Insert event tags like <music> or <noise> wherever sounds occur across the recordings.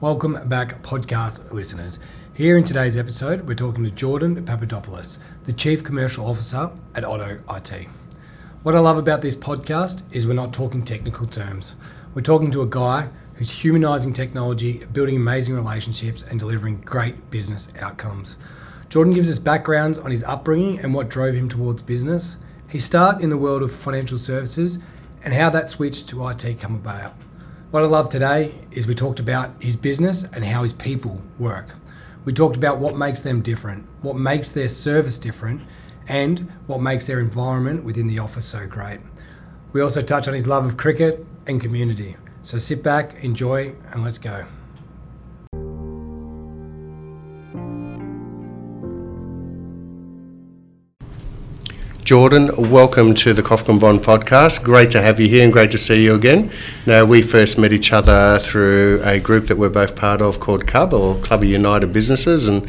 Welcome back, podcast listeners. Here in today's episode, we're talking to Jordan Papadopoulos, the Chief Commercial Officer at Otto IT. What I love about this podcast is we're not talking technical terms. We're talking to a guy who's humanizing technology, building amazing relationships, and delivering great business outcomes. Jordan gives us backgrounds on his upbringing and what drove him towards business, his start in the world of financial services, and how that switch to IT come about. What I love today is we talked about his business and how his people work. We talked about what makes them different, what makes their service different, and what makes their environment within the office so great. We also touch on his love of cricket and community. So sit back, enjoy, and let's go. Jordan, welcome to the Kofkin Bond podcast. Great to have you here and great to see you again. Now, we first met each other through a group that we're both part of called CUB or Club of United Businesses, and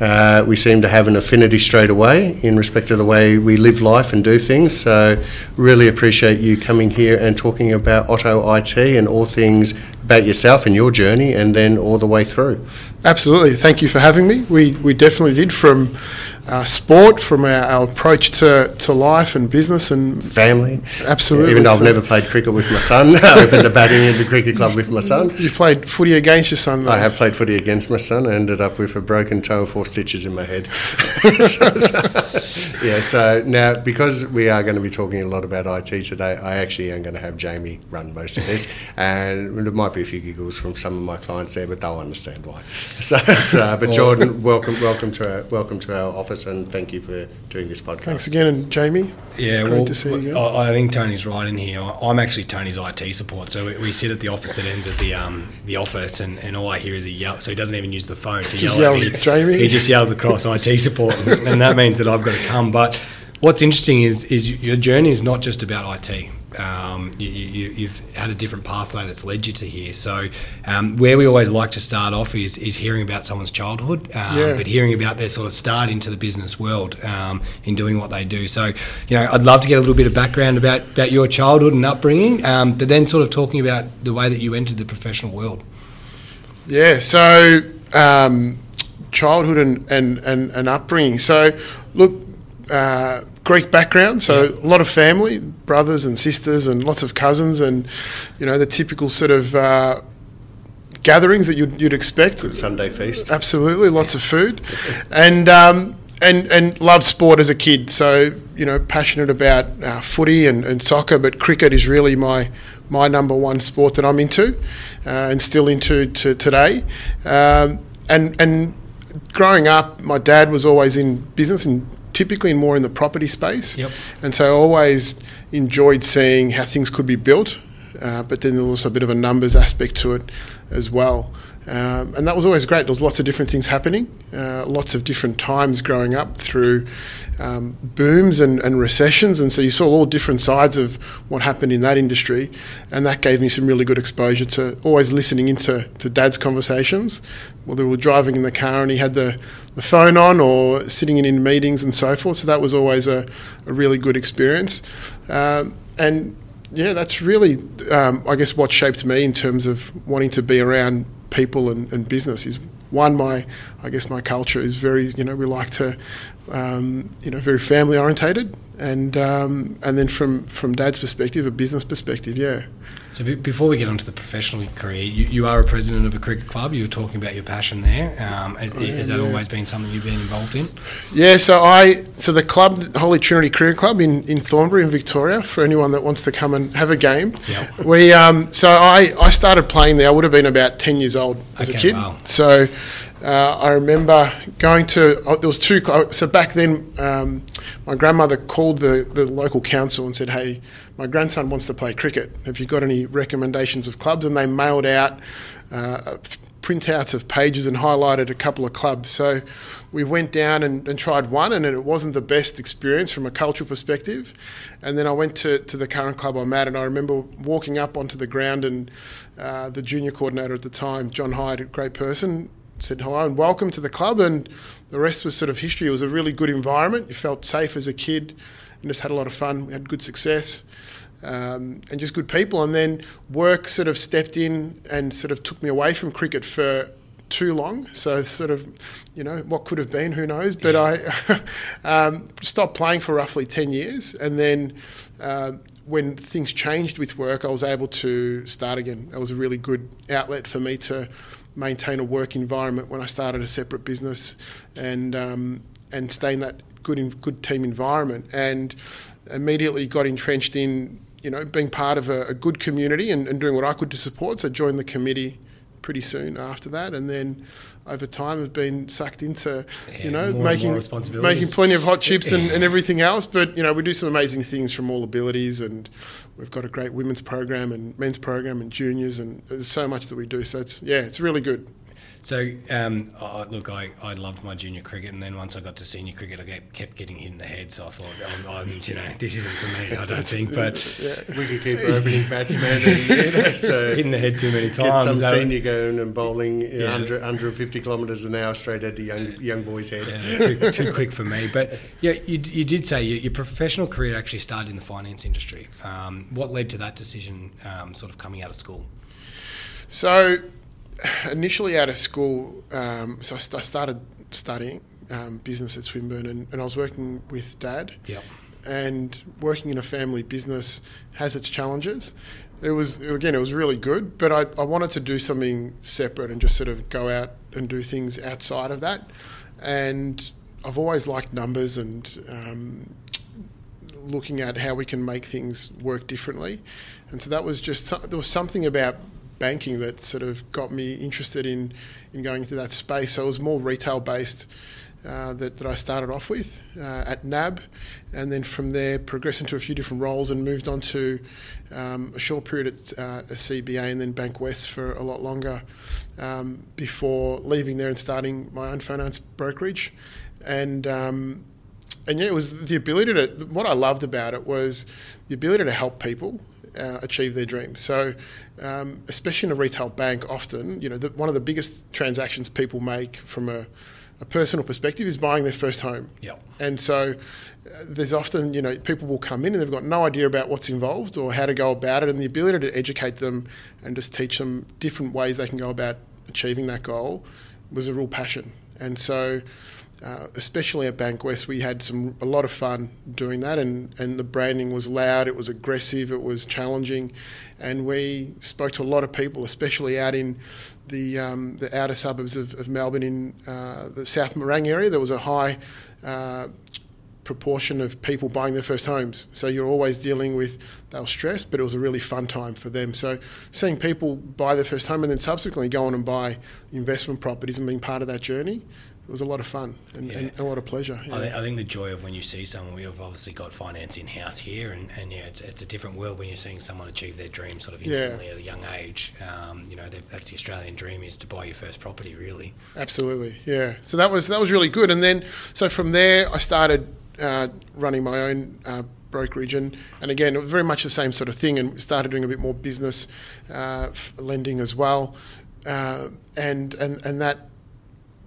uh, we seem to have an affinity straight away in respect to the way we live life and do things. So, really appreciate you coming here and talking about Otto IT and all things about yourself and your journey, and then all the way through. Absolutely. Thank you for having me. We, we definitely did from uh, sport, from our, our, approach to, to life and business and family. Absolutely. Even though I've never played cricket with my son, <laughs> I opened a batting at the cricket club with my son. You played footy against your son, though. I have played footy against my son. I ended up with a broken toe and four stitches in my head. <laughs> so, so, yeah, so now because we are going to be talking a lot about IT today, I actually am going to have Jamie run most of this. And there might be a few giggles from some of my clients there, but they'll understand why. <laughs> So, so but Jordan, welcome, welcome to our, welcome to our office, and thank you for doing this podcast. Thanks again, and Jamie. Yeah, great well, to see you. Again. I think Tony's right in here. I'm actually Tony's IT support, so we, we sit at the opposite ends of the um, the office, and, and all I hear is a yell. So he doesn't even use the phone to just yell yells at me. Jamie. He just yells across IT support, and, and that means that I've got to come. But what's interesting is is your journey is not just about IT um, you, have had a different pathway that's led you to here. So, um, where we always like to start off is, is hearing about someone's childhood, um, yeah. but hearing about their sort of start into the business world um, in doing what they do. So, you know, I'd love to get a little bit of background about, about your childhood and upbringing, um, but then sort of talking about the way that you entered the professional world. Yeah, so um, childhood and, and, and, and upbringing. So, look, uh, Greek background, so a lot of family, brothers and sisters, and lots of cousins, and you know the typical sort of uh, gatherings that you'd, you'd expect. Good Sunday feast. Absolutely, lots of food, and um, and and loved sport as a kid. So you know, passionate about uh, footy and, and soccer, but cricket is really my my number one sport that I'm into, uh, and still into to today. Um, and and growing up, my dad was always in business and typically more in the property space. Yep. And so I always enjoyed seeing how things could be built, uh, but then there was also a bit of a numbers aspect to it as well. Um, and that was always great. There was lots of different things happening, uh, lots of different times growing up through um, booms and, and, recessions, and so you saw all different sides of what happened in that industry, and that gave me some really good exposure to always listening into to Dad's conversations, whether we were driving in the car and he had the, the phone on, or sitting in, in meetings and so forth. So that was always a, a really good experience, um, and yeah, that's really um, I guess what shaped me in terms of wanting to be around people and, and business is one my I guess my culture is very you know we like to um, you know very family orientated and um, and then from from dad's perspective a business perspective yeah so b- before we get onto the professional career, you, you are a president of a cricket club. You were talking about your passion there. Um, has, oh, yeah, has, that yeah. always been something you've been involved in? Yeah. So I so the club, Holy Trinity Cricket Club in, in Thornbury in Victoria. For anyone that wants to come and have a game, yep. we um, so I I started playing there. I would have been about ten years old as okay, a kid. Wow. So. Uh, I remember going to oh, there was two so back then um, my grandmother called the, the local council and said hey my grandson wants to play cricket. Have you got any recommendations of clubs? And they mailed out uh, printouts of pages and highlighted a couple of clubs. So we went down and, and, tried one, and it wasn't the best experience from a cultural perspective. And then I went to, to the current club I'm at, and I remember walking up onto the ground, and uh, the junior coordinator at the time, John Hyde, a great person, said hello and welcome to the club. And the rest was sort of history. It was a really good environment. You felt safe as a kid and just had a lot of fun. We had good success. um, and just good people. And then work sort of stepped in and sort of took me away from cricket for too long. So sort of, you know, what could have been, who knows? But I <laughs> um, stopped playing for roughly ten years, and then. Uh, when things changed with work, I was able to start again. It was a really good outlet for me to maintain a work environment when I started a separate business, and um, and stay in that good good team environment. And immediately got entrenched in you know being part of a, a good community and, and, doing what I could to support. So joined the committee pretty soon after that, and then over time have been sucked into, yeah, you know, making making plenty of hot chips and, and, everything else. But you know, we do some amazing things from all abilities, and we've got a great women's program and men's program and juniors, and there's so much that we do. So it's yeah, it's really good. So, um, oh, look, I, I loved my junior cricket, and then once I got to senior cricket, I get, kept getting hit in the head. So I thought, I'm, I'm, you know, this isn't for me. I don't think. But <laughs> yeah. we could keep opening batsmen, and you know, <laughs> so hitting the head too many times. Get some senior going and bowling you know, yeah. 100, 150 kilometres an hour straight at the young young boy's head. Yeah, too, too quick for me. But yeah, you, you did say your, your professional career actually started in the finance industry. Um, what led to that decision, um, sort of coming out of school? So initially out of school, um, so I, st- I, started studying um, business at Swinburne, and, and, I was working with dad. Yep. And working in a family business has its challenges. It was again, it was really good, but I, I wanted to do something separate and just sort of go out and do things outside of that. And I've always liked numbers and um, looking at how we can make things work differently. And so that was just there was something about banking that sort of got me interested in, in going into that space. So it was more retail based uh, that, that I started off with uh, at NAB, and then from there progressed into a few different roles and moved on to um, a short period at uh, CBA and then Bankwest for a lot longer um, before leaving there and starting my own finance brokerage. And um, and yeah, it was the ability to. What I loved about it was the ability to help people uh, achieve their dreams. So, um, especially in a retail bank, often you know the, one of the biggest transactions people make from a, a personal perspective is buying their first home. Yep. And so, uh, there's often you know people will come in and they've got no idea about what's involved or how to go about it, and the ability to educate them and just teach them different ways they can go about achieving that goal was a real passion. And so uh, especially at Bankwest, we had some a lot of fun doing that, and, and the branding was loud, it was aggressive, it was challenging, and we spoke to a lot of people, especially out in the um, the outer suburbs of, of Melbourne, in uh, the South Morang area. There was a high uh, proportion of people buying their first homes, so you're always dealing with they were stressed, but it was a really fun time for them. So seeing people buy their first home and then subsequently go on and buy investment properties and being part of that journey was a lot of fun and, yeah. and a lot of pleasure. Yeah. I, think, I, think, the joy of when you see someone, we've obviously got finance in house here, and, and yeah, it's, it's a different world when you're seeing someone achieve their dream sort of instantly yeah. at a young age. Um, you know, that's the Australian dream is to buy your first property, really. Absolutely, yeah. So that was that was really good, and then so from there I started uh, running my own. Uh, brokerage and, and again very much the same sort of thing and started doing a bit more business uh, lending as well uh, and and and that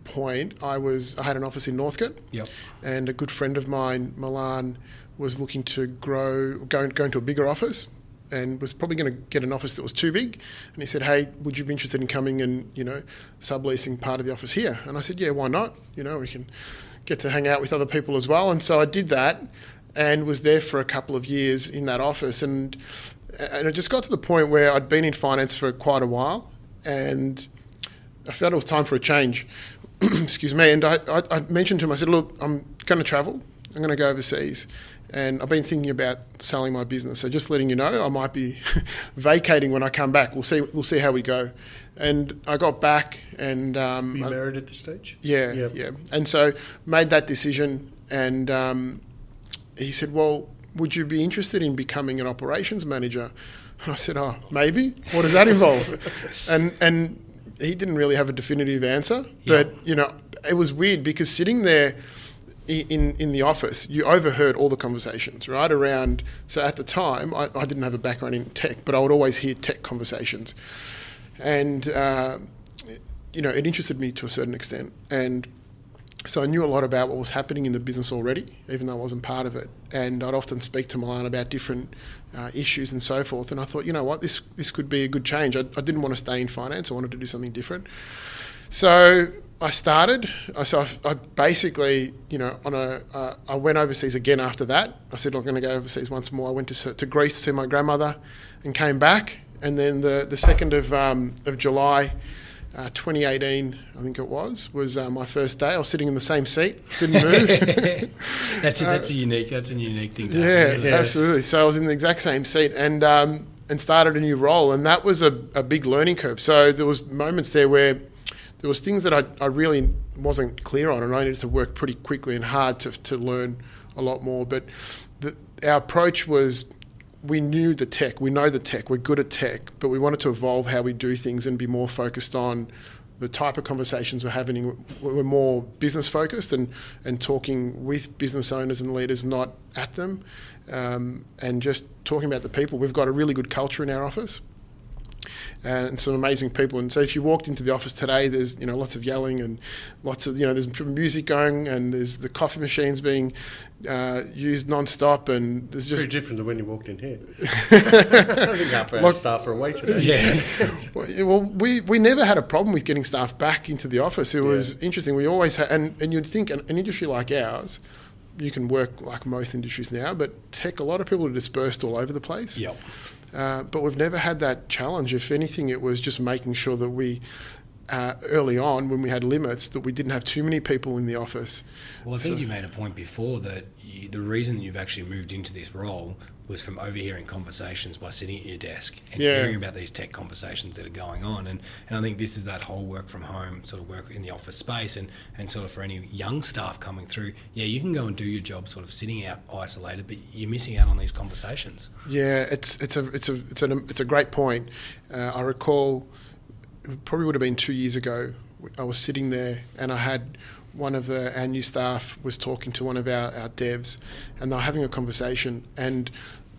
point, I was I had an office in Northcote, yep. and a good friend of mine, Milan, was looking to grow, going going to a bigger office, and was probably going to get an office that was too big. And he said, "Hey, would you be interested in coming and you know subleasing part of the office here?" And I said, "Yeah, why not? You know, we can get to hang out with other people as well." And so I did that, and was there for a couple of years in that office, and and it just got to the point where I'd been in finance for quite a while, and I felt it was time for a change. <clears throat> excuse me, and I, I, I, mentioned to him, I said, look, I'm going to travel. I'm going to go overseas. And I've been thinking about selling my business. So just letting you know, I might be <laughs> vacating when I come back. We'll see. We'll see how we go. And I got back, and um, Were you married at this stage? Yeah, yep. yeah. And so made that decision. And um, he said, "Well, would you be interested in becoming an operations manager?" And I said, "Oh, maybe. What does that involve?" <laughs> and and he didn't really have a definitive answer. But you know, it was weird because sitting there in in the office, you overheard all the conversations right around. So at the time, I, I didn't have a background in tech, but I would always hear tech conversations, and uh, you know, it interested me to a certain extent. And so I knew a lot about what was happening in the business already, even though I wasn't part of it. And I'd often speak to Milan about different uh, issues and so forth. And I thought, you know what, this this could be a good change. I, I didn't want to stay in finance. I wanted to do something different. So I started. So I, I basically, you know, on a, uh, I went overseas again after that. I said I'm going to go overseas once more. I went to to Greece to see my grandmother, and came back. And then the the second of um, of July. Uh, 2018, I think it was, was uh, my first day. I was sitting in the same seat, didn't move. <laughs> that's a, that's a unique that's a unique thing. To yeah, happen, yeah, absolutely. So I was in the exact same seat and um, and started a new role, and that was a, a big learning curve. So there was moments there where there was things that I, I really wasn't clear on, and I needed to work pretty quickly and hard to, to learn a lot more. But the, our approach was we knew the tech, we know the tech, we're good at tech, but we wanted to evolve how we do things and be more focused on the type of conversations we're having. We're more business focused and, and talking with business owners and leaders, not at them, um, and just talking about the people. We've got a really good culture in our office and some amazing people. And so if you walked into the office today, there's you know lots of yelling and lots of you know there's music going and there's the coffee machines being uh, used non-stop and there's just very different than when you walked in here. <laughs> I think half our staff are away today. Yeah. <laughs> well, we, we never had a problem with getting staff back into the office. It was yeah. interesting. We always had, and, and you'd think an, an industry like ours, you can work like most industries now, but tech, a lot of people are dispersed all over the place. Yep. Uh, but we've never had that challenge. If anything, it was just making sure that we, uh, early on, when we had limits, that we didn't have too many people in the office. Well, I think so, you made a point before that you, the reason you've actually moved into this role was from overhearing conversations by sitting at your desk and yeah. hearing about these tech conversations that are going on. And, and I think this is that whole work from home, sort of work in the office space, and, and sort of for any young staff coming through, yeah, you can go and do your job sort of sitting out isolated, but you're missing out on these conversations. Yeah, it's it's a it's a it's a it's a great point. Uh, I recall, probably would have been two years ago. I was sitting there and I had one of the our new staff was talking to one of our, our devs, and they were having a conversation. And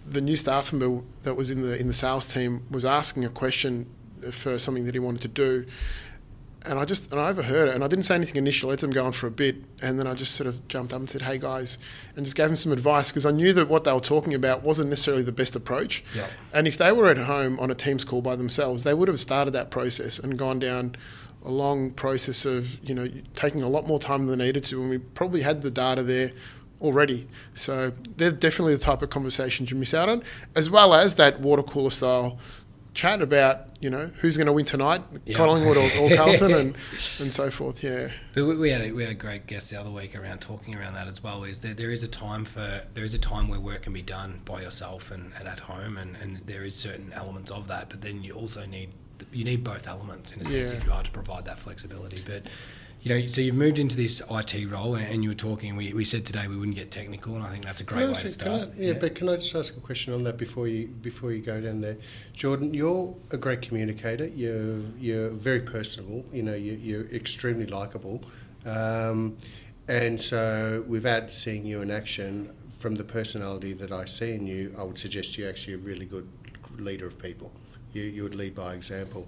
the new staff member that was in the in the sales team was asking a question for something that he wanted to do, and I just and I overheard it, and I didn't say anything initially. let them go on for a bit, and then I just sort of jumped up and said, "Hey guys," and just gave them some advice because I knew that what they were talking about wasn't necessarily the best approach. Yeah. And if they were at home on a Teams call by themselves, they would have started that process and gone down a long process of you know taking a lot more time than they needed to, and we probably had the data there already. So they're definitely the type of conversations you miss out on, as well as that water cooler style chat about you know who's going to win tonight, yep. Collingwood or, or <laughs> Carlton, and and so forth. Yeah. But we, we, had a, we had a great guest the other week around talking around that as well. Is there there is a time for there is a time where work can be done by yourself and, and at home, and, and there is certain elements of that. But then you also need you need both elements in a sense yeah. if you are to provide that flexibility. But you know, so you've moved into this IT role, and you were talking. We, we said today we wouldn't get technical, and I think that's a great way to start. I, yeah, yeah, but can I just ask a question on that before you before you go down there, Jordan? You're a great communicator. You're you're very personable. You know, you, you're extremely likable, um, and so without seeing you in action, from the personality that I see in you, I would suggest you're actually a really good leader of people you, you would lead by example.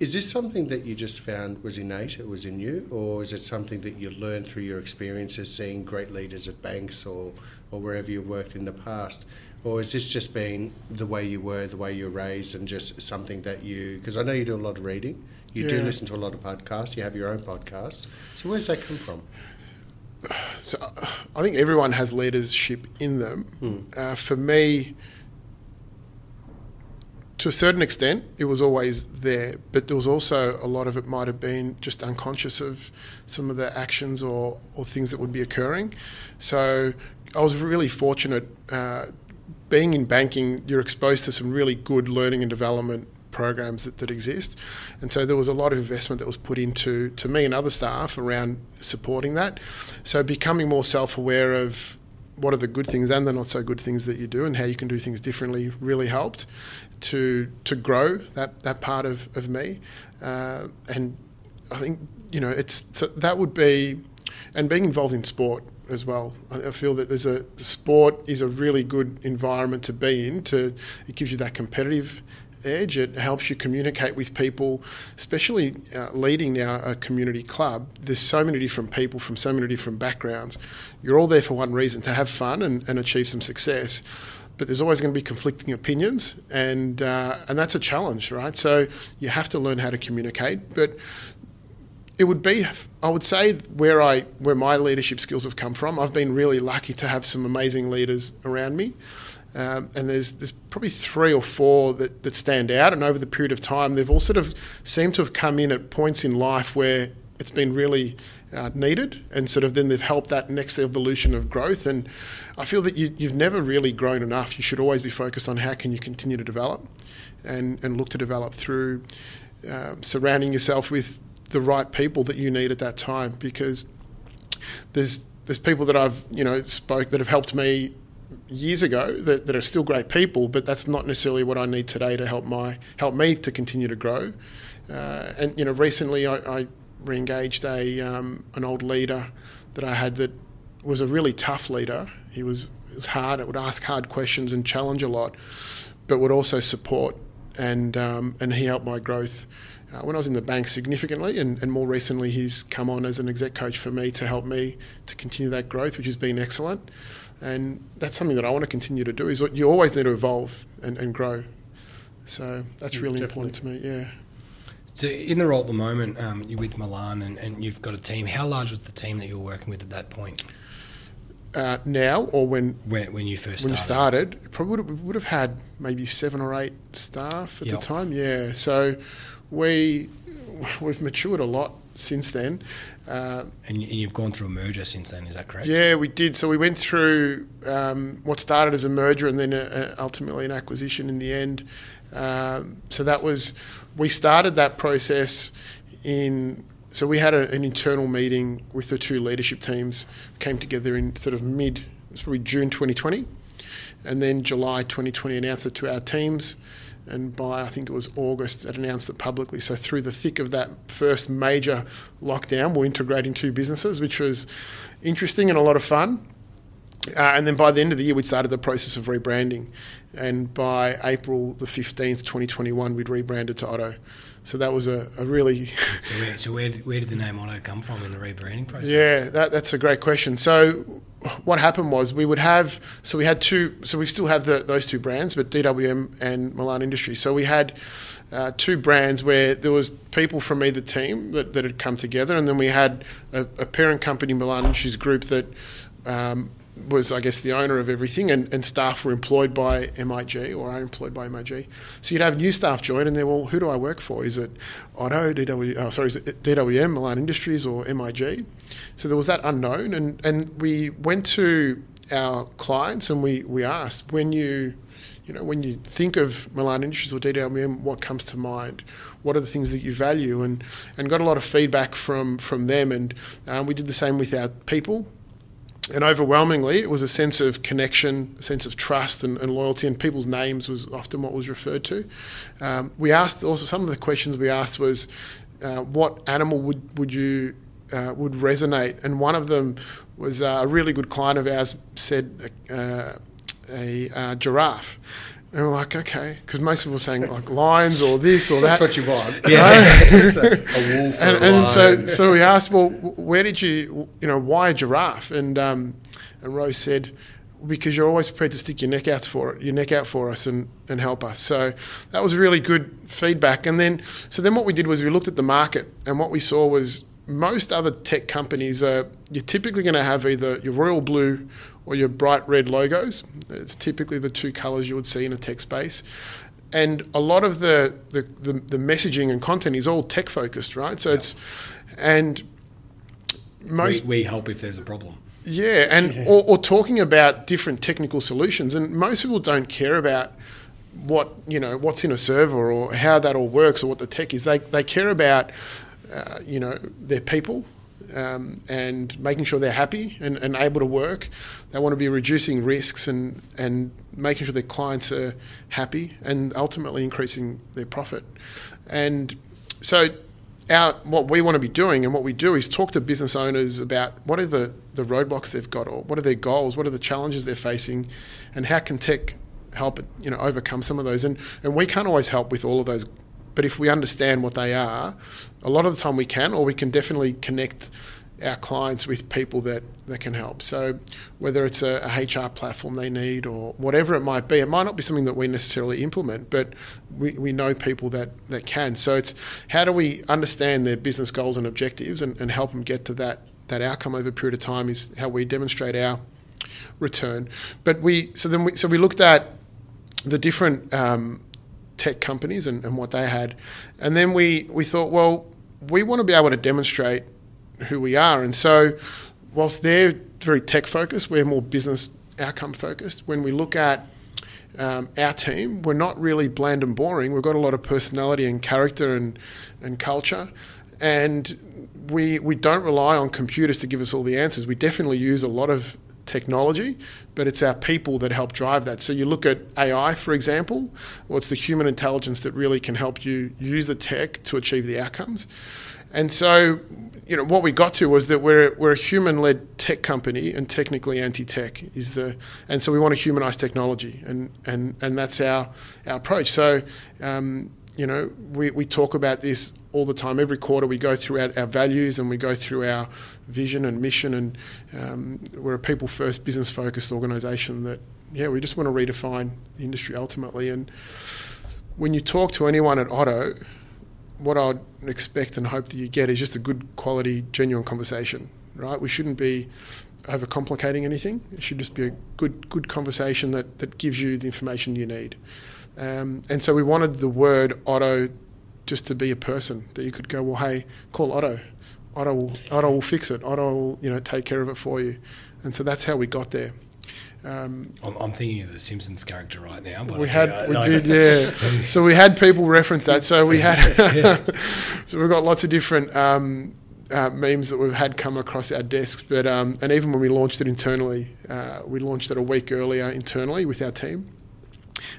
Is this something that you just found was innate, it was in you, or is it something that you learned through your experiences seeing great leaders at banks or, or wherever you've worked in the past? Or is this just been the way you were, the way you were raised, and just something that you, because I know you do a lot of reading, you yeah. do listen to a lot of podcasts, you have your own podcast. So where does that come from? So I think everyone has leadership in them. Hmm. Uh, for me, to a certain extent, it was always there, but there was also a lot of it might have been just unconscious of some of the actions or, or things that would be occurring. So I was really fortunate. Uh, being in banking, you're exposed to some really good learning and development programs that, that exist. And so there was a lot of investment that was put into to me and other staff around supporting that. So becoming more self aware of what are the good things and the not so good things that you do and how you can do things differently really helped to to grow that that part of, of me. Uh, and I think you know it's so that would be and being involved in sport as well I, feel that there's a sport is a really good environment to be in to it gives you that competitive edge. It helps you communicate with people, especially uh, leading now a community club. There's so many different people from so many different backgrounds. You're all there for one reason to have fun and, and achieve some success. But there's always going to be conflicting opinions, and uh, and that's a challenge, right? So you have to learn how to communicate. But it would be, I would say, where I where my leadership skills have come from. I've been really lucky to have some amazing leaders around me. Um, and there's there's probably three or four that, that stand out. And over the period of time, they've all sort of seemed to have come in at points in life where it's been really uh, needed, and sort of then they've helped that next evolution of growth. And I feel that you, you've never really grown enough. You should always be focused on how can you continue to develop, and and look to develop through um, surrounding yourself with the right people that you need at that time. Because there's there's people that I've you know spoke that have helped me years ago that, that are still great people, but that's not necessarily what I need today to help my help me to continue to grow. Uh, and you know, recently I, I re-engaged a um, an old leader that I had that was a really tough leader. He was was hard. It would ask hard questions and challenge a lot, but would also support and um, and he helped my growth. Uh, when I was in the bank significantly, and, and more recently, he's come on as an exec coach for me to help me to continue that growth, which has been excellent and that's something that I want to continue to do. Is you always need to evolve and, and grow. So that's mm, really Definitely. important to me. Yeah. So in the role at the moment, um, you're with Milan and, and you've got a team. How large was the team that you were working with at that point? Uh, now or when when, when you first when started? we started, probably would have, would have had maybe seven or eight staff at yep. the time. Yeah, so we we've matured a lot since then. Uh, and you've gone through a merger since then, is that correct? Yeah, we did. So we went through um, what started as a merger and then a, a, ultimately an acquisition in the end. Um, so that was, we started that process in, so we had a, an internal meeting with the two leadership teams, came together in sort of mid, it was probably June 2020. And then July 2020 announced it to our teams and by I think it was August, it announced it publicly. So through the thick of that first major lockdown, we're integrating two businesses, which was interesting and a lot of fun. Uh, and then by the end of the year, we'd started the process of rebranding. And by April the 15th, 2021, we'd rebranded to Otto. So that was a, a really. <laughs> so, where, so where, did, where did the name Otto come from in the rebranding process? Yeah, that, that's a great question. So what happened was we would have so we had two so we still have the, those two brands but DWM and Milan Industries. So we had uh, two brands where there was people from either team that, that had come together and then we had a, a parent company Milan Industries group that um, was I guess the owner of everything and, and staff were employed by MIG or are employed by MIG so you'd have new staff join and they're well who do I work for is it Otto DW oh, sorry is it DWM Milan Industries or MIG so there was that unknown, and, and we went to our clients and we, we asked when you you know when you think of Milan Industries or DWM, what comes to mind? What are the things that you value? And and got a lot of feedback from from them, and um, we did the same with our people. And overwhelmingly, it was a sense of connection, a sense of trust and, and loyalty, and people's names was often what was referred to. Um, we asked also some of the questions we asked was, uh, what animal would, would you uh, would resonate. And one of them was uh, a really good client of ours said uh, a uh, giraffe. And we're like, okay, because most people are saying like lions or this or <laughs> that. That's what you want. <laughs> Yeah, <laughs> a, wolf. And, and so, so we asked, well, where did you, you know, why a giraffe? And um, and Rose said, because you're always prepared to stick your neck out for it, your neck out for us and, and help us. So that was really good feedback. And then, so then what we did was we looked at the market, and what we saw was most other tech companies are you're typically going to have either your royal blue or your bright red logos. It's typically the two colors you would see in a tech space. And a lot of the, the, the, the messaging and content is all tech focused, right? So yeah. it's, and most. We, we help if there's a problem. Yeah, and yeah. <laughs> Or, or talking about different technical solutions. And most people don't care about what, you know, what's in a server or how that all works or what the tech is. They, they care about uh, you know, their people um, and making sure they're happy and, and, able to work. They want to be reducing risks and, and making sure their clients are happy and ultimately increasing their profit. And so, our, what we want to be doing and what we do is talk to business owners about what are the, the roadblocks they've got or what are their goals, what are the challenges they're facing, and how can tech help you know overcome some of those. And and we can't always help with all of those, but if we understand what they are, a lot of the time we can, or we can definitely connect our clients with people that, that can help. So whether it's a, a, HR platform they need or whatever it might be, it might not be something that we necessarily implement, but we, we know people that, that can. So it's how do we understand their business goals and objectives and, and help them get to that, that outcome over a period of time is how we demonstrate our return. But we so then we so we looked at the different um, tech companies and, and what they had, and then we we thought, well, we want to be able to demonstrate who we are. And so, whilst they're very tech focused, we're more business outcome focused. When we look at um, our team, we're not really bland and boring. We've got a lot of personality and character and, and culture. And we, we don't rely on computers to give us all the answers. We definitely use a lot of technology, but it's our people that help drive that. So you look at AI, for example, well, it's the human intelligence that really can help you use the tech to achieve the outcomes. And so you know what we got to was that we're we're a human-led tech company and technically anti-tech is the and so we want to humanize technology and and and that's our our approach. So um, you know we, we talk about this all the time. Every quarter we go through our, our values and we go through our vision and mission and um, we're a people-first, business-focused organisation that yeah we just want to redefine the industry ultimately. And when you talk to anyone at Otto what I'd expect and hope that you get is just a good quality, genuine conversation, right? We shouldn't be overcomplicating anything. It should just be a good, good conversation that, that gives you the information you need. Um, and so we wanted the word Otto just to be a person that you could go, well, hey, call Otto. Otto will, Otto will fix it. Otto will, you know, take care of it for you. And so that's how we got there. Um, I'm, I'm, thinking of the Simpsons character right now. we had, we did, yeah. so we had people reference that. So we had, <laughs> <laughs> so we've got lots of different um, uh, memes that we've had come across our desks. But um, and even when we launched it internally, uh, we launched it a week earlier internally with our team.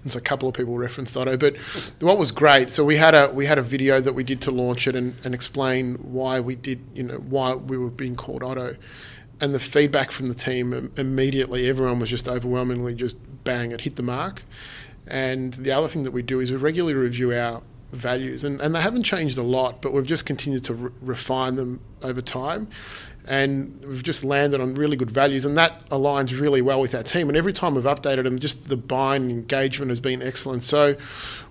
And so a couple of people referenced Otto. But what was great, so we had a we had a video that we did to launch it and, and explain why we did, you know, why we were being called Otto and the feedback from the team immediately, everyone was just overwhelmingly just bang, it hit the mark. And the other thing that we do is we regularly review our values, and, and they haven't changed a lot, but we've just continued to re- refine them over time. And we've just landed on really good values, and that aligns really well with our team. And every time we've updated them, just the buying engagement has been excellent. So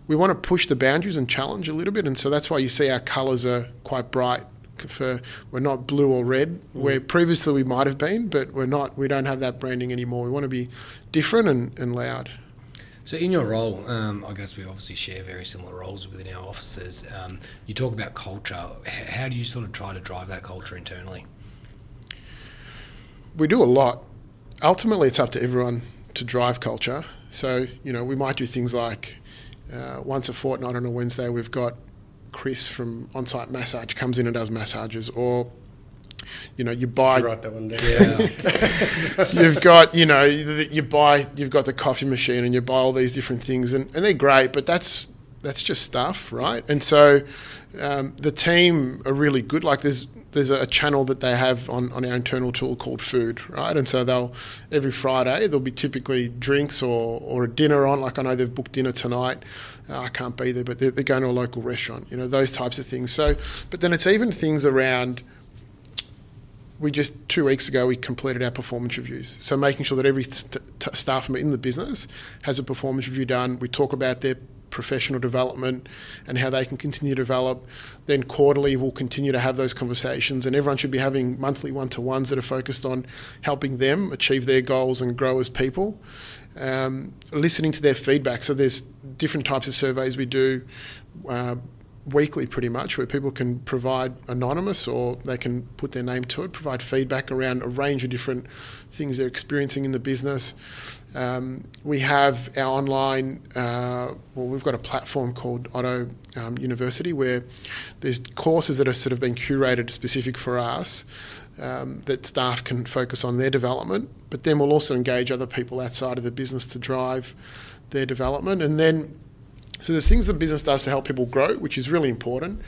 we want to push the boundaries and challenge a little bit, and so that's why you see our colours are quite bright for we're not blue or red mm. where previously we might have been but we're not we don't have that branding anymore we want to be different and, and loud so in your role um, i guess we obviously share very similar roles within our offices. Um, you talk about culture. How do you sort of try to drive that culture internally? We do a lot. Ultimately it's up to everyone to drive culture. So you know we might do things like uh, once a fortnight on a wednesday we've got Chris from On-Site Massage comes in and does massages, or you know, you buy. Write that one down. Yeah. <laughs> you've got, you know, you buy, you've got the coffee machine, and you buy all these different things, and, and they're great, but that's that's just stuff, right? And so um, the team are really good. Like there's there's a channel that they have on, on our internal tool called Food, right? And so they'll every Friday there'll be typically drinks or, or a dinner on. Like I know they've booked dinner tonight. Uh, I can't be there, but they're, they're going to a local restaurant. You know those types of things. So, but then it's even things around we just two weeks ago we completed our performance reviews. So making sure that every st- staff member in the business has a performance review done. We talk about their professional development and how they can continue to develop. Then quarterly, we'll continue to have those conversations, and everyone should be having monthly one to ones that are focused on helping them achieve their goals and grow as people. Um, listening to their feedback. So there's different types of surveys we do. Uh, weekly pretty much where people can provide anonymous or they can put their name to it provide feedback around a range of different things they're experiencing in the business um, we have our online, uh, well, we've got a platform called Otto um, University where there's courses that are sort of been curated specific for us um, that staff can focus on their development, but then we'll also engage other people outside of the business to drive their development. And then, so there's things the business does to help people grow, which is really important.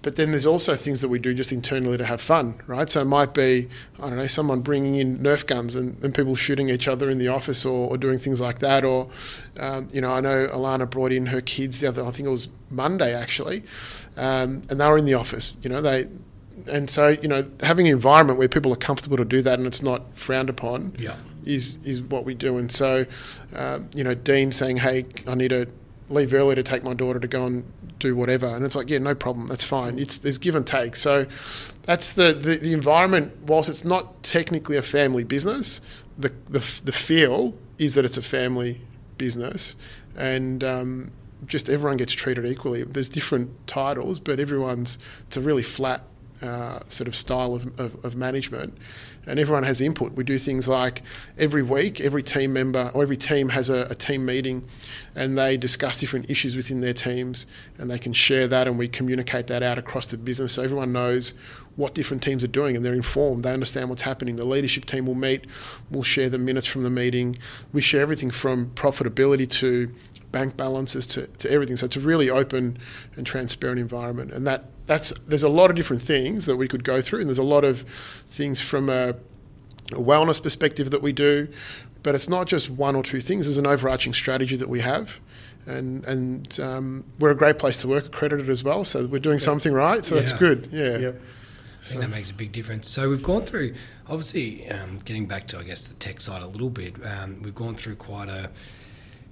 but then there's also things that we do just internally to have fun, right? So it might be, I don't know, someone bringing in Nerf guns and, and people shooting each other in the office or, or doing things like that. Or, um, you know, I know Alana brought in her kids the other, I think it was Monday actually, um, and they were in the office. You know, they, and so you know, having an environment where people are comfortable to do that and it's not frowned upon, Yeah. is is what we do. And so, um, you know, Dean saying, "Hey, I need to leave early to take my daughter to go and do whatever," and it's like, "Yeah, no problem, that's fine." It's there's give and take. So that's the the, the environment. Whilst it's not technically a family business, the the the feel is that it's a family business, and um, just everyone gets treated equally. There's different titles, but everyone's it's a really flat uh, sort of style of, of, of management, and everyone has input. We do things like every week, every team member or every team has a, a team meeting, and they discuss different issues within their teams, and they can share that, and we communicate that out across the business so everyone knows what different teams are doing and they're informed. They understand what's happening. The leadership team will meet, we'll share the minutes from the meeting. We share everything from profitability to bank balances to, to everything. So it's a really open and transparent environment. And that that's there's a lot of different things that we could go through, and there's a lot of things from a, a wellness perspective that we do. But it's not just one or two things. There's an overarching strategy that we have. And, and um, we're a great place to work, accredited as well. So we're doing something right. So that's good. Yeah. Yep. I think that makes a big difference. So we've gone through, obviously, um, getting back to I guess the tech side a little bit. Um, we've gone through quite a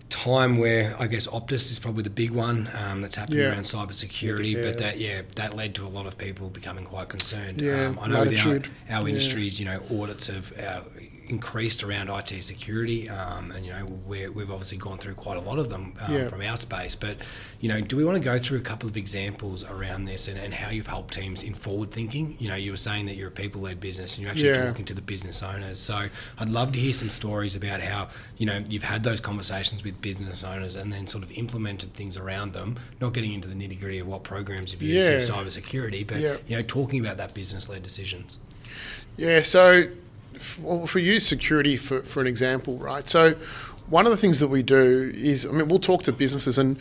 time where I guess Optus is probably the big one um, that's happening Yeah. around cybersecurity, Yeah. but that yeah that led to a lot of people becoming quite concerned. Yeah, um, I know our, our Yeah. industries, you know, audits of uh, increased around IT security, um, and you know we're, we've obviously gone through quite a lot of them um, Yeah. from our space. But you know, do we want to go through a couple of examples around this and, and how you've helped teams in forward thinking? You know, you were saying that you're a people led business and you're actually Yeah. talking to the business owners. So I'd love to hear some stories about how you know you've had those conversations with business owners and then sort of implemented things around them. Not getting into the nitty gritty of what programs you've used Yeah. in cybersecurity, but Yeah. you know, talking about that business led decisions. Yeah, so well, if we use security for, for an example, right? So one of the things that we do is, I mean, we'll talk to businesses and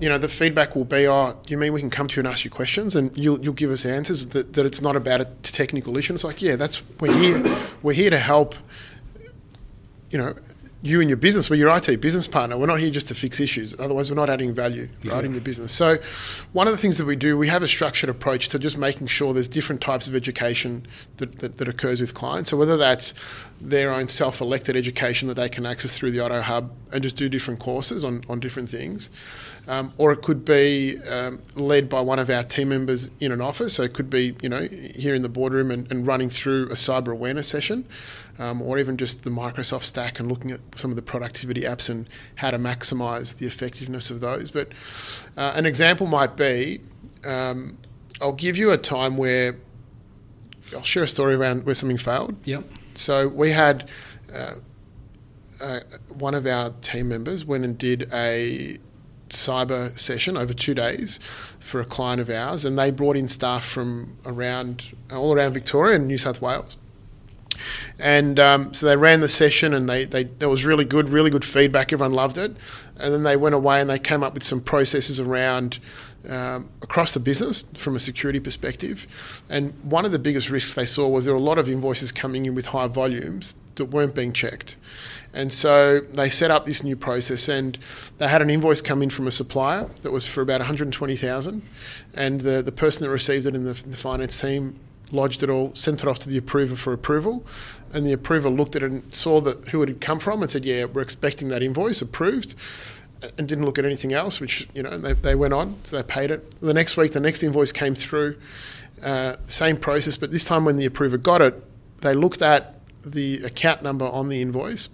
you know, the feedback will be, oh, you mean we can come to you and ask you questions and you'll, you'll give us answers that, that it's not about a technical issue. And it's like, yeah, that's, we're here, we're here to help, you know, you and your business, we're your IT business partner. We're not here just to fix issues. Otherwise, we're not adding value right in your business. So, one of the things that we do, we have a structured approach to just making sure there's different types of education that, that, that occurs with clients. So, whether that's their own self-elected education that they can access through the Otto Hub and just do different courses on, on different things, um, or it could be um, led by one of our team members in an office. So, it could be you know here in the boardroom and, and running through a cyber awareness session um, or even just the Microsoft stack and looking at some of the productivity apps and how to maximize the effectiveness of those. But uh, an example might be um, I'll give you a time where I'll share a story around where something failed. Yep. So we had uh, uh, one of our team members went and did a cyber session over two days for a client of ours, and they brought in staff from around all around Victoria and New South Wales. And um, so they ran the session, and they, they that was really good, really good feedback. Everyone loved it, and then they went away and they came up with some processes around um, across the business from a security perspective. And one of the biggest risks they saw was there were a lot of invoices coming in with high volumes that weren't being checked. And so they set up this new process, and they had an invoice come in from a supplier that was for about 120,000, and the the person that received it in the, the finance team lodged it all, sent it off to the approver for approval, and the approver looked at it and saw that who it had come from and said, "Yeah, we're expecting that invoice approved." And didn't look at anything else, which you know they, they went on, so they paid it. The next week, the next invoice came through, uh, same process, but this time when the approver got it, they looked at the account number on the invoice,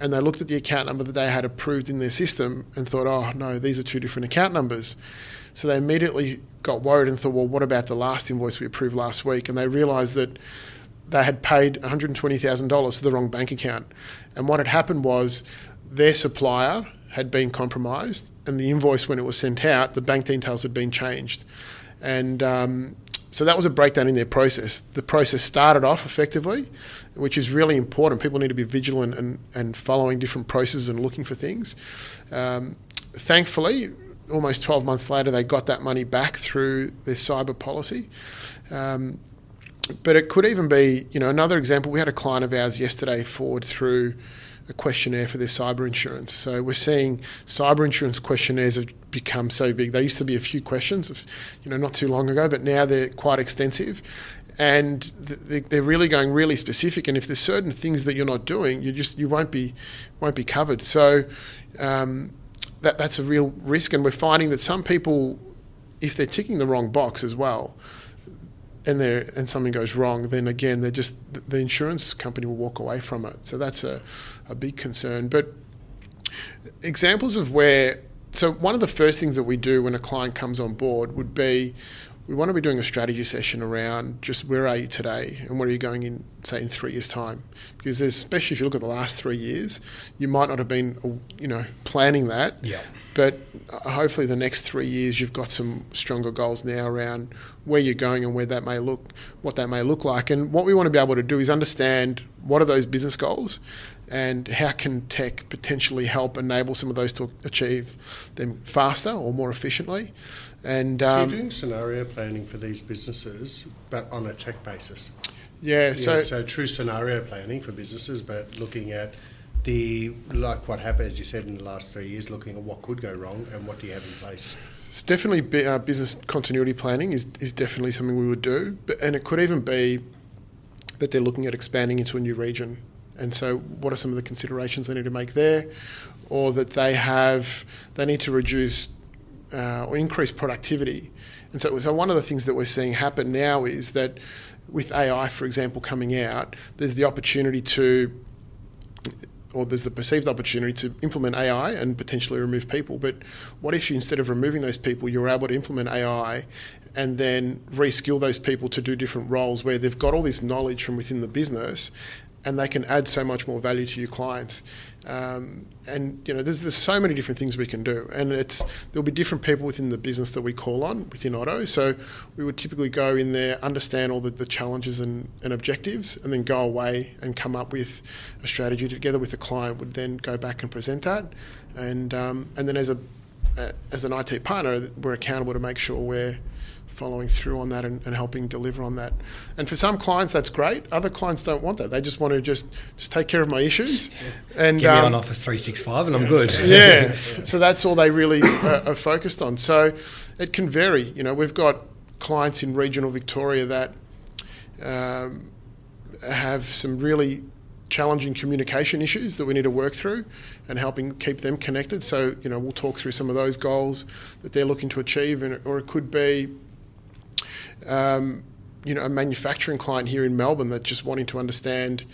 and they looked at the account number that they had approved in their system and thought, oh no, these are two different account numbers. So they immediately got worried and thought, well, what about the last invoice we approved last week? And they realised that they had paid $120,000 to the wrong bank account. And what had happened was their supplier had been compromised, and the invoice, when it was sent out, the bank details had been changed. And um, so that was a breakdown in their process. The process started off effectively, which is really important. People need to be vigilant and, and following different processes and looking for things. Um, thankfully, almost 12 months later, they got that money back through their cyber policy. Um, but it could even be, you know, another example. We had a client of ours yesterday forward through a questionnaire for their cyber insurance. So we're seeing cyber insurance questionnaires have become so big. They used to be a few questions, you know, not too long ago, but now they're quite extensive, and they're really going really specific. And if there's certain things that you're not doing, you just you won't be won't be covered. So um, that that's a real risk, and we're finding that some people, if they're ticking the wrong box as well, and there and something goes wrong, then again, they're just the insurance company will walk away from it. So that's a, a big concern. But examples of where so one of the first things that we do when a client comes on board would be we want to be doing a strategy session around just where are you today and where are you going in, say, in three years' time? Because especially if you look at the last three years, you might not have been, you know, planning that. Yeah. But uh, hopefully, the next three years, you've got some stronger goals now around where you're going and where that may look, what that may look like. And what we want to be able to do is understand what are those business goals, and how can tech potentially help enable some of those to achieve them faster or more efficiently. And um, so you're um, doing scenario planning for these businesses, but on a tech basis. Yeah, so yeah, so true scenario planning for businesses, but looking at the like what happened, as you said, in the last three years, looking at what could go wrong and what do you have in place. It's definitely uh, business continuity planning is, is definitely something we would do, but, and it could even be that they're looking at expanding into a new region. And so, what are some of the considerations they need to make there, or that they have they need to reduce uh, or increase productivity. And so, so one of the things that we're seeing happen now is that with AI, for example, coming out, there's the opportunity to or there's the perceived opportunity to implement AI and potentially remove people. But what if you, instead of removing those people, you're able to implement AI and then reskill those people to do different roles where they've got all this knowledge from within the business and they can add so much more value to your clients. Um, and you know, there's there's so many different things we can do, and it's there'll be different people within the business that we call on within Otto. So we would typically go in there, understand all the, the challenges and, and objectives, and then go away and come up with a strategy together with the client. Would then go back and present that, and um, and then as a as an IT partner, we're accountable to make sure we're following through on that and, and, helping deliver on that. And for some clients, that's great. Other clients don't want that. They just want to just just take care of my issues. And get me um, on Office three six five, and I'm good. <laughs> yeah. So that's all they really uh, are focused on. So it can vary. You know, we've got clients in regional Victoria that um, have some really challenging communication issues that we need to work through and helping keep them connected. So, you know, we'll talk through some of those goals that they're looking to achieve, and, or it could be um, you know, a manufacturing client here in Melbourne that's just wanting to understand,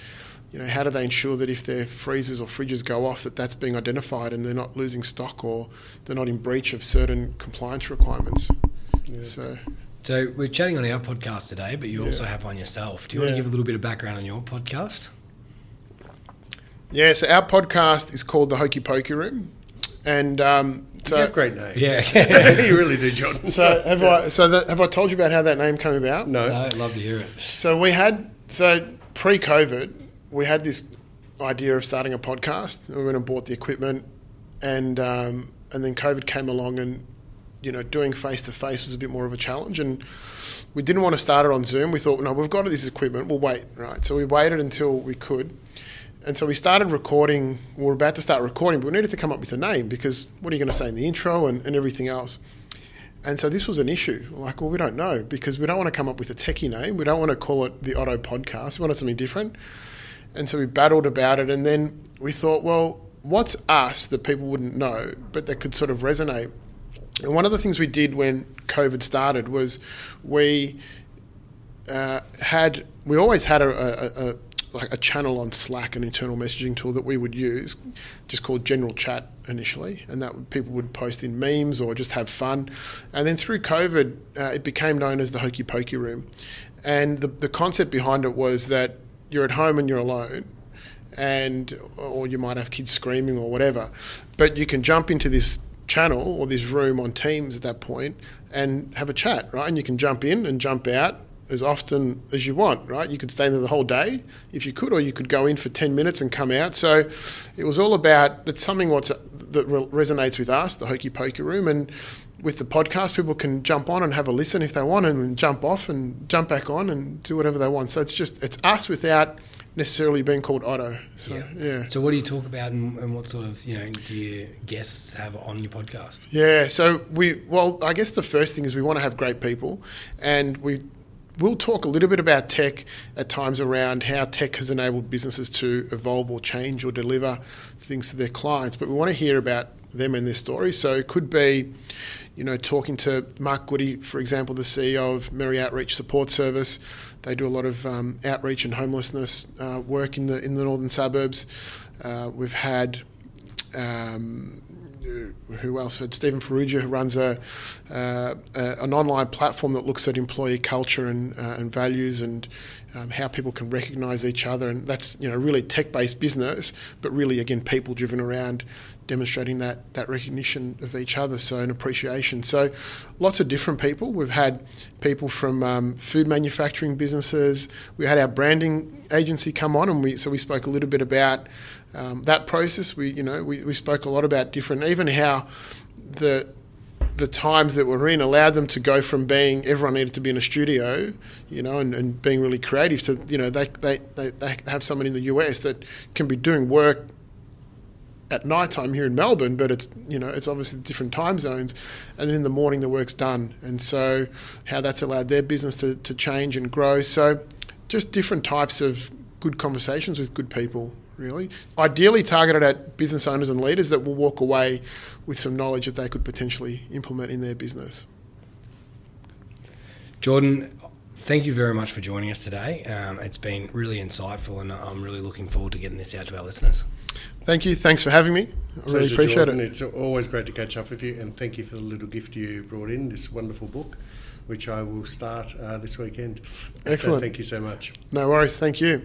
you know, how do they ensure that if their freezers or fridges go off, that that's being identified and they're not losing stock or they're not in breach of certain compliance requirements. Yeah. So. So we're chatting on our podcast today, but you yeah. also have one yourself. Do you yeah. want to give a little bit of background on your podcast? Yeah, so our podcast is called the Hokey Pokey Room, and um, so, you have great names. <laughs> Yeah, you really do, John. So have I? So that, have I told you about how that name came about? No. no. I'd love to hear it. So we had so pre-COVID, we had this idea of starting a podcast. We went and bought the equipment, and um, and then COVID came along, and you know, doing face to face was a bit more of a challenge, and we didn't want to start it on Zoom. We thought, no, we've got this equipment. We'll wait, right? So we waited until we could and so we started recording. We were about to start recording, but we needed to come up with a name because what are you going to say in the intro and, and everything else? And so this was an issue. Like, well, we don't know because we don't want to come up with a techie name. We don't want to call it the Otto Podcast. We wanted something different. And so we battled about it. And then we thought, well, what's us that people wouldn't know, but that could sort of resonate? And one of the things we did when COVID started was we uh, had, we always had a, a, a like a channel on Slack, an internal messaging tool that we would use, just called General Chat initially, and that people would post in memes or just have fun. And then through COVID, uh, it became known as the Hokey Pokey Room. And the, the concept behind it was that you're at home and you're alone, and or you might have kids screaming or whatever, but you can jump into this channel or this room on Teams at that point and have a chat, right? And you can jump in and jump out as often as you want, right? You could stay there the whole day if you could, or you could go in for 10 minutes and come out. So it was all about that's something what's, that resonates with us, the Hokey Pokey Room. And with the podcast, people can jump on and have a listen if they want and then jump off and jump back on and do whatever they want. So it's just, it's us without necessarily being called Otto. So, yeah. yeah. So what do you talk about and, and, what sort of, you know, do your guests have on your podcast? Yeah. So we, well, I guess the first thing is we want to have great people and we, We'll talk a little bit about tech at times around how tech has enabled businesses to evolve or change or deliver things to their clients, but we want to hear about them and their stories. So it could be, you know, talking to Mark Goody, for example, the CEO of Merri Outreach Support Service. They do a lot of um, outreach and homelessness uh, work in the in the northern suburbs. Uh, we've had um, who else? Had Stephen Farrugia, who runs a, uh, an online platform that looks at employee culture and, uh, and values and um, how people can recognise each other, and that's you know really tech-based business, but really again people-driven around demonstrating that that recognition of each other, so an appreciation. So lots of different people. We've had people from um, food manufacturing businesses. We had our branding agency come on, and we so we spoke a little bit about um, that process. We, you know, we, we spoke a lot about different, even how the the times that we're in allowed them to go from being everyone needed to be in a studio, you know, and, and being really creative to, you know, they, they, they, they have someone in the US that can be doing work at night time here in Melbourne, but it's you know it's obviously different time zones, and in the morning the work's done, and so how that's allowed their business to, to change and grow. So just different types of good conversations with good people really. Ideally targeted at business owners and leaders that will walk away with some knowledge that they could potentially implement in their business. Jordan, thank you very much for joining us today. Um, it's been really insightful, and I'm really looking forward to getting this out to our listeners. Thank you. Thanks for having me. I Pleasure, really appreciate Jordan. it. It's always great to catch up with you, and thank you for the little gift you brought in this wonderful book, which I will start uh, this weekend. Excellent. So thank you so much. No worries. Thank you.